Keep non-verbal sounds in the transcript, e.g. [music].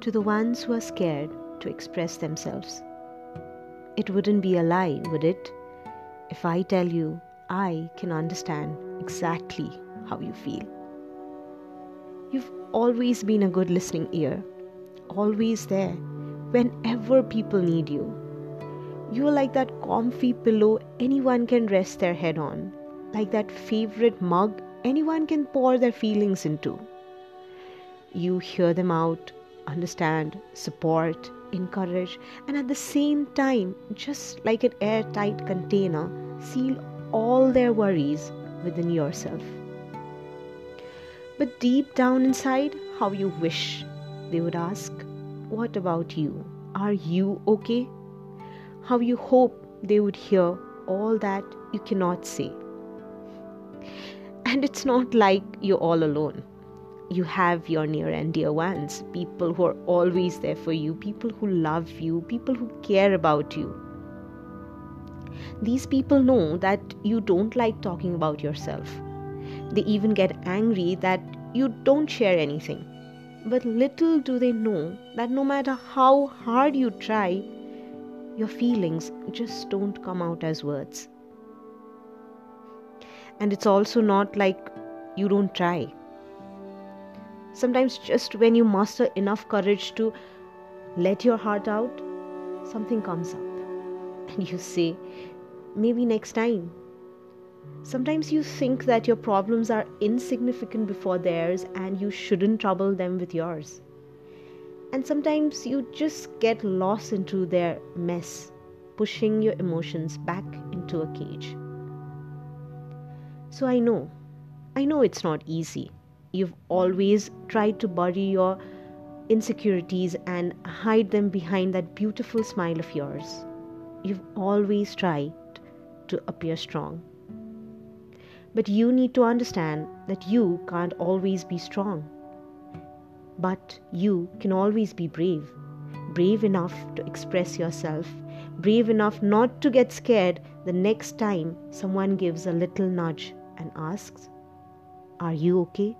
to the ones who are scared to express themselves. It wouldn't be a lie, would it? If I tell you I can understand exactly how you feel. You've always been a good listening ear, always there whenever people need you. You're like that comfy pillow anyone can rest their head on, like that favorite mug anyone can pour their feelings into. You hear them out, understand, support, encourage, and at the same time, just like an airtight container, seal all their worries within yourself. But deep down inside, how you wish they would ask, What about you? Are you okay? How you hope they would hear all that you cannot say. And it's not like you're all alone you have your near and dear ones, people who are always there for you, people who love you, people who care about you. These people know that you don't like talking about yourself. They even get angry that you don't share anything. But little do they know that no matter how hard you try, your feelings just don't come out as words. And it's also not like you don't try Sometimes, just when you muster enough courage to let your heart out, something comes up. [laughs] And you say, maybe next time. Sometimes you think that your problems are insignificant before theirs and you shouldn't trouble them with yours. And sometimes you just get lost into their mess, pushing your emotions back into a cage. So I know, I know it's not easy. You've always tried to bury your insecurities and hide them behind that beautiful smile of yours. You've always tried to appear strong. But you need to understand that you can't always be strong. But you can always be brave. Brave enough to express yourself, brave enough not to get scared the next time someone gives a little nudge and asks, Are you okay?